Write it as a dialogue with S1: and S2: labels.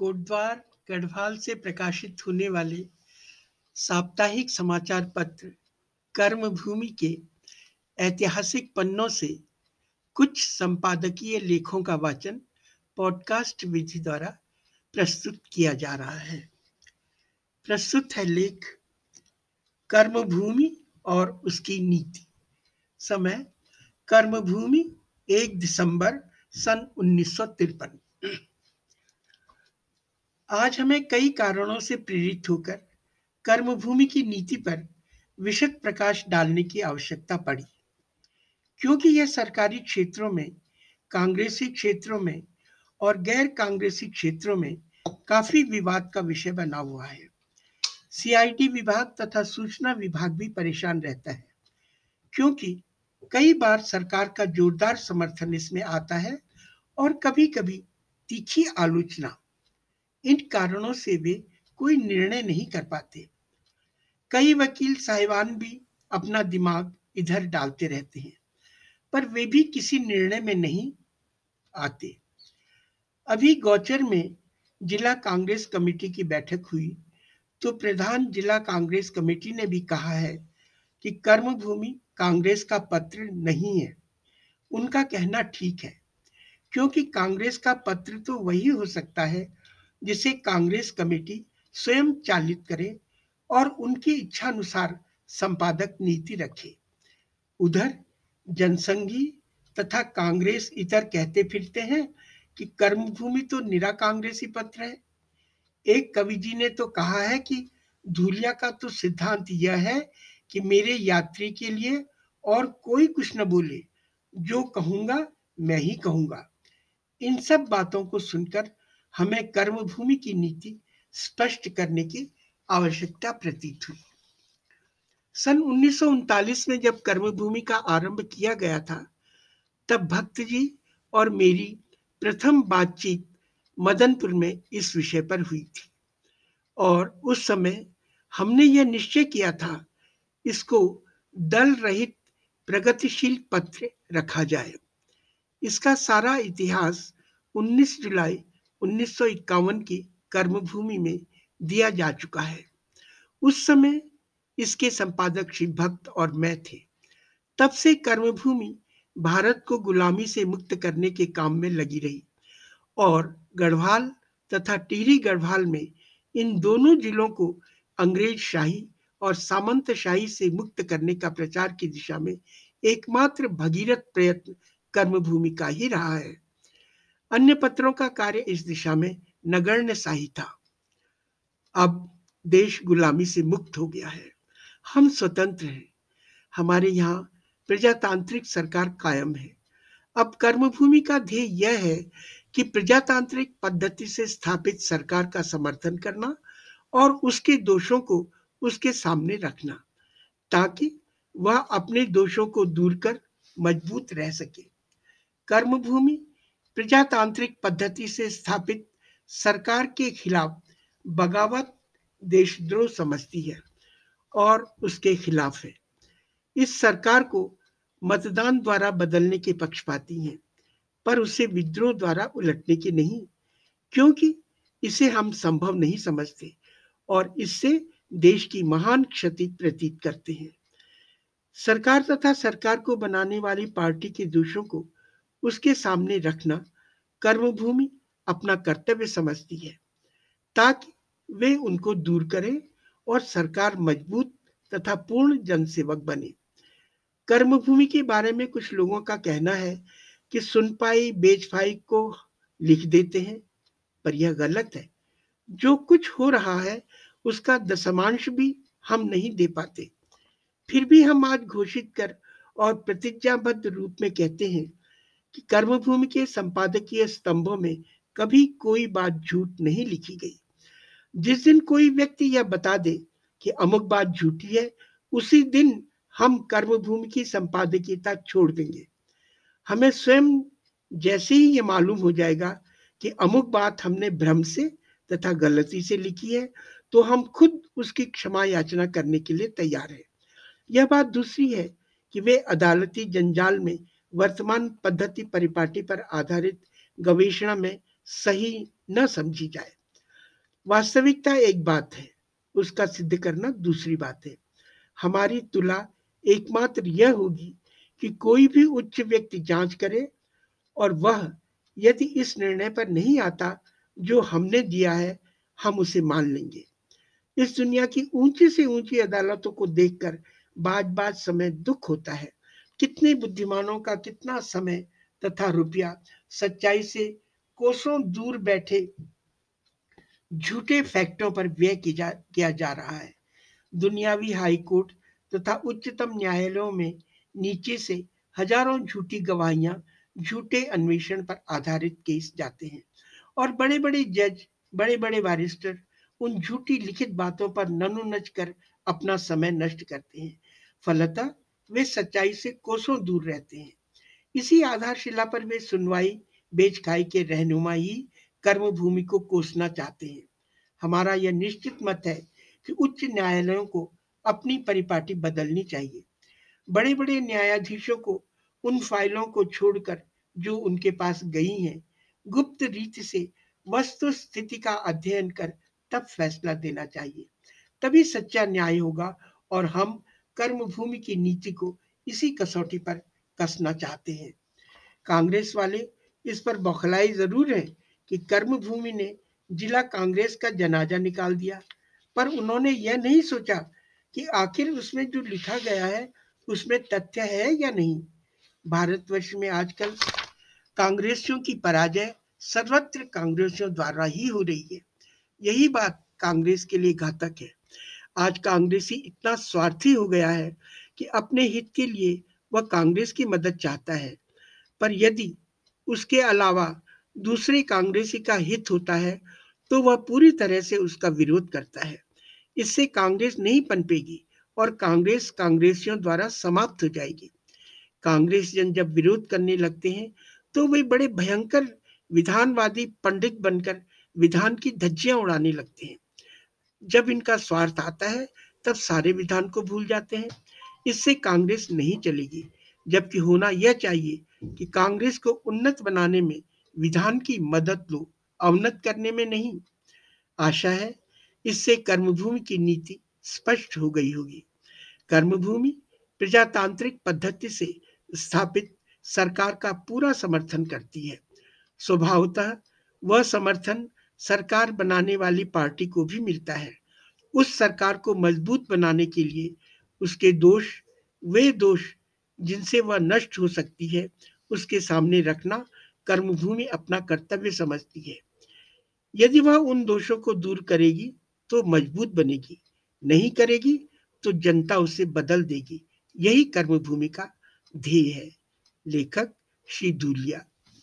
S1: कोटद्वार गढ़वाल से प्रकाशित होने वाले साप्ताहिक समाचार पत्र कर्मभूमि के ऐतिहासिक पन्नों से कुछ संपादकीय लेखों का वाचन पॉडकास्ट विधि द्वारा प्रस्तुत किया जा रहा है। प्रस्तुत है लेख कर्मभूमि और उसकी नीति। समय कर्मभूमि एक दिसंबर सन उन्नीस सौ तिरपन। आज हमें कई कारणों से प्रेरित होकर कर्मभूमि की नीति पर विशद प्रकाश डालने की आवश्यकता पड़ी। क्योंकि यह सरकारी क्षेत्रों में, कांग्रेसी क्षेत्रों में और गैर कांग्रेसी क्षेत्रों में काफ़ी विवाद का विषय बना हुआ है। सीआईडी विभाग तथा सूचना विभाग भी परेशान रहता है, क्योंकि कई बार सरकार का जोरदार समर्थन इसमें आता है और कभी कभी तीखी आलोचना इन कारणों से वे कोई निर्णय नहीं कर पाते। कई वकील साहिबान भी अपना दिमाग इधर डालते रहते हैं, पर वे भी किसी निर्णय में नहीं आते। अभी गौचर में जिला कांग्रेस कमेटी की बैठक हुई तो प्रधान जिला कांग्रेस कमेटी ने भी कहा है कि कर्मभूमि कांग्रेस का पत्र नहीं है। उनका कहना ठीक है, क्योंकि कांग्रेस का पत्र तो वही हो सकता है जिसे कांग्रेस कमेटी स्वयं चालित करे और उनकी इच्छा अनुसार संपादक नीति रखे। उधर जनसंघी तथा कांग्रेस इतर कहते फिरते हैं कि कर्मभूमि तो निरा कांग्रेसी पत्र है। एक कवि जी ने तो कहा है कि धूलिया का तो सिद्धांत यह है कि मेरे यात्री के लिए और कोई कुछ न बोले, जो कहूँगा मैं ही कहूँगा। इन सब बातों को सुनकर हमें कर्मभूमि की नीति स्पष्ट करने की आवश्यकता प्रतीत हुई। सन उन्नीस सौ उनतालीस में जब कर्मभूमि का आरंभ किया गया था, तब भक्त जी और मेरी प्रथम बातचीत मदनपुर में इस विषय पर हुई थी और उस समय हमने यह निश्चय किया था, इसको दल रहित प्रगतिशील पत्र रखा जाए। इसका सारा इतिहास 19 जुलाई उन्नीस सौ इक्यावन की कर्मभूमि में दिया जा चुका है। उस समय इसके संपादक शिव भक्त और मैं थे। तब से कर्मभूमि भारत को गुलामी से मुक्त करने के काम में लगी रही और गढ़वाल तथा टिहरी गढ़वाल में इन दोनों जिलों को अंग्रेज़ शाही और सामंत शाही से मुक्त करने का प्रचार की दिशा में एकमात्र भगीरथ प्रयत्न कर्मभूमि का ही रहा है। अन्य पत्रों का कार्य इस दिशा में नगण्य साही था। अब देश गुलामी से मुक्त हो गया है। हम स्वतंत्र हैं। हमारे यहाँ प्रजातांत्रिक सरकार कायम है। अब कर्मभूमि का ध्येय यह है कि प्रजातांत्रिक पद्धति से स्थापित सरकार का समर्थन करना और उसके दोषों को उसके सामने रखना, ताकि वह अपने दोषों को दूर कर मज़बूत रह सके। कर्मभूमि प्रजातांत्रिक पद्धति से स्थापित सरकार के खिलाफ बगावत देशद्रोह समझती है और उसके खिलाफ है। इस सरकार को मतदान द्वारा बदलने के पक्षपाती हैं, पर उसे विद्रोह द्वारा उलटने के नहीं, क्योंकि इसे हम संभव नहीं समझते और इससे देश की महान क्षति प्रतीत करते हैं। सरकार तथा सरकार को बनाने वाली पार्टी के दोषों को उसके सामने रखना कर्मभूमि अपना कर्तव्य समझती है, ताकि वे उनको दूर करें और सरकार मज़बूत तथा पूर्ण जनसेवक बने। कर्मभूमि के बारे में कुछ लोगों का कहना है कि सुनपाई बेचफाई को लिख देते हैं, पर यह गलत है। जो कुछ हो रहा है, उसका दशमांश भी हम नहीं दे पाते। फिर भी हम आज घोषित कर और प्रतिज्ञाबद्ध रूप में कहते हैं कि कर्मभूमि के संपादकीय स्तंभों में कभी कोई बात झूठ नहीं लिखी गई। जिस दिन कोई व्यक्ति यह बता दे कि अमुक बात झूठी है, उसी दिन हम कर्मभूमि की संपादकीयता छोड़ देंगे। हमें स्वयं जैसे ही ये मालूम हो जाएगा कि अमुक बात हमने भ्रम से तथा गलती से लिखी है तो हम खुद उसकी क्षमा याचना करने के लिए तैयार है। यह बात दूसरी है कि वे अदालती जंजाल में वर्तमान पद्धति परिपाटी पर आधारित गवेषणा में सही न समझी जाए। वास्तविकता एक बात है, उसका सिद्ध करना दूसरी बात है। हमारी तुला एकमात्र यह होगी कि कोई भी उच्च व्यक्ति जाँच करे और वह यदि इस निर्णय पर नहीं आता जो हमने दिया है, हम उसे मान लेंगे। इस दुनिया की ऊँची से ऊँची अदालतों को देखकर बाज बाज समय दुख होता है। कितने बुद्धिमानों का कितना समय तथा रुपया। सच्चाई से कोसों दूर बैठे झूठे फैक्टों पर व्यय किया जा रहा है। दुनियावी हाई कोर्ट तथा उच्चतम न्यायालयों में नीचे से हज़ारों झूठी गवाहियाँ झूठे अन्वेषण पर आधारित केस जाते हैं और बड़े बड़े जज बड़े बड़े बारिस्टर उन झूठी लिखित बातों पर ननु नच कर अपना समय नष्ट करते हैं। फलतः वे सच्चाई से कोसों दूर रहते हैं। इसी आधारशिला पर वे सुनवाई बेच खाई के रहनुमा ही कर्म भूमि को कोसना चाहते हैं। हमारा यह निश्चित मत है कि उच्च न्यायालयों को अपनी परिपाटी बदलनी चाहिए। बड़े बड़े न्यायाधीशों को उन फाइलों को छोड़कर जो उनके पास गई हैं, गुप्त रीति से वस्तु स्थिति का अध्ययन कर तब फैसला देना चाहिए। तभी सच्चा न्याय होगा और हम कर्म भूमि की नीति को इसी कसौटी पर कसना चाहते हैं। कांग्रेस वाले इस पर बौखलाई ज़रूर है कि कर्म भूमि ने जिला कांग्रेस का जनाजा निकाल दिया, पर उन्होंने यह नहीं सोचा कि आखिर उसमें जो लिखा गया है, उसमें तथ्य है या नहीं। भारतवर्ष में आजकल कांग्रेसियों की पराजय सर्वत्र कांग्रेसियों द्वारा ही हो रही है। यही बात कांग्रेस के लिए घातक है। आज कांग्रेसी इतना स्वार्थी हो गया है कि अपने हित के लिए वह कांग्रेस की मदद चाहता है। पर यदि उसके अलावा दूसरे कांग्रेसी का हित होता है तो वह पूरी तरह से उसका विरोध करता है। इससे कांग्रेस नहीं पनपेगी और कांग्रेस कांग्रेसियों द्वारा समाप्त हो जाएगी। कांग्रेस जन जब विरोध करने लगते हैं तो वे बड़े भयंकर विधानवादी पंडित बनकर विधान की धज्जियाँ उड़ाने लगते हैं। जब इनका स्वार्थ आता है, तब सारे विधान को भूल जाते हैं। इससे कांग्रेस नहीं चलेगी, जबकि होना यह चाहिए कि कांग्रेस को उन्नत बनाने में विधान की मदद लो, अवनत करने में नहीं। आशा है इससे कर्मभूमि की नीति स्पष्ट हो गई होगी। कर्मभूमि प्रजातांत्रिक पद्धति से स्थापित सरकार का पूरा समर्थन करती है। स्वभावतः वह समर्थन सरकार बनाने वाली पार्टी को भी मिलता है। उस सरकार को मज़बूत बनाने के लिए उसके दोष, वे दोष जिनसे वह नष्ट हो सकती है, उसके सामने रखना कर्मभूमि अपना कर्तव्य समझती है। यदि वह उन दोषों को दूर करेगी तो मज़बूत बनेगी। नहीं करेगी तो जनता उसे बदल देगी। यही कर्मभूमि का ध्येय है। लेखक श्री दूलिया।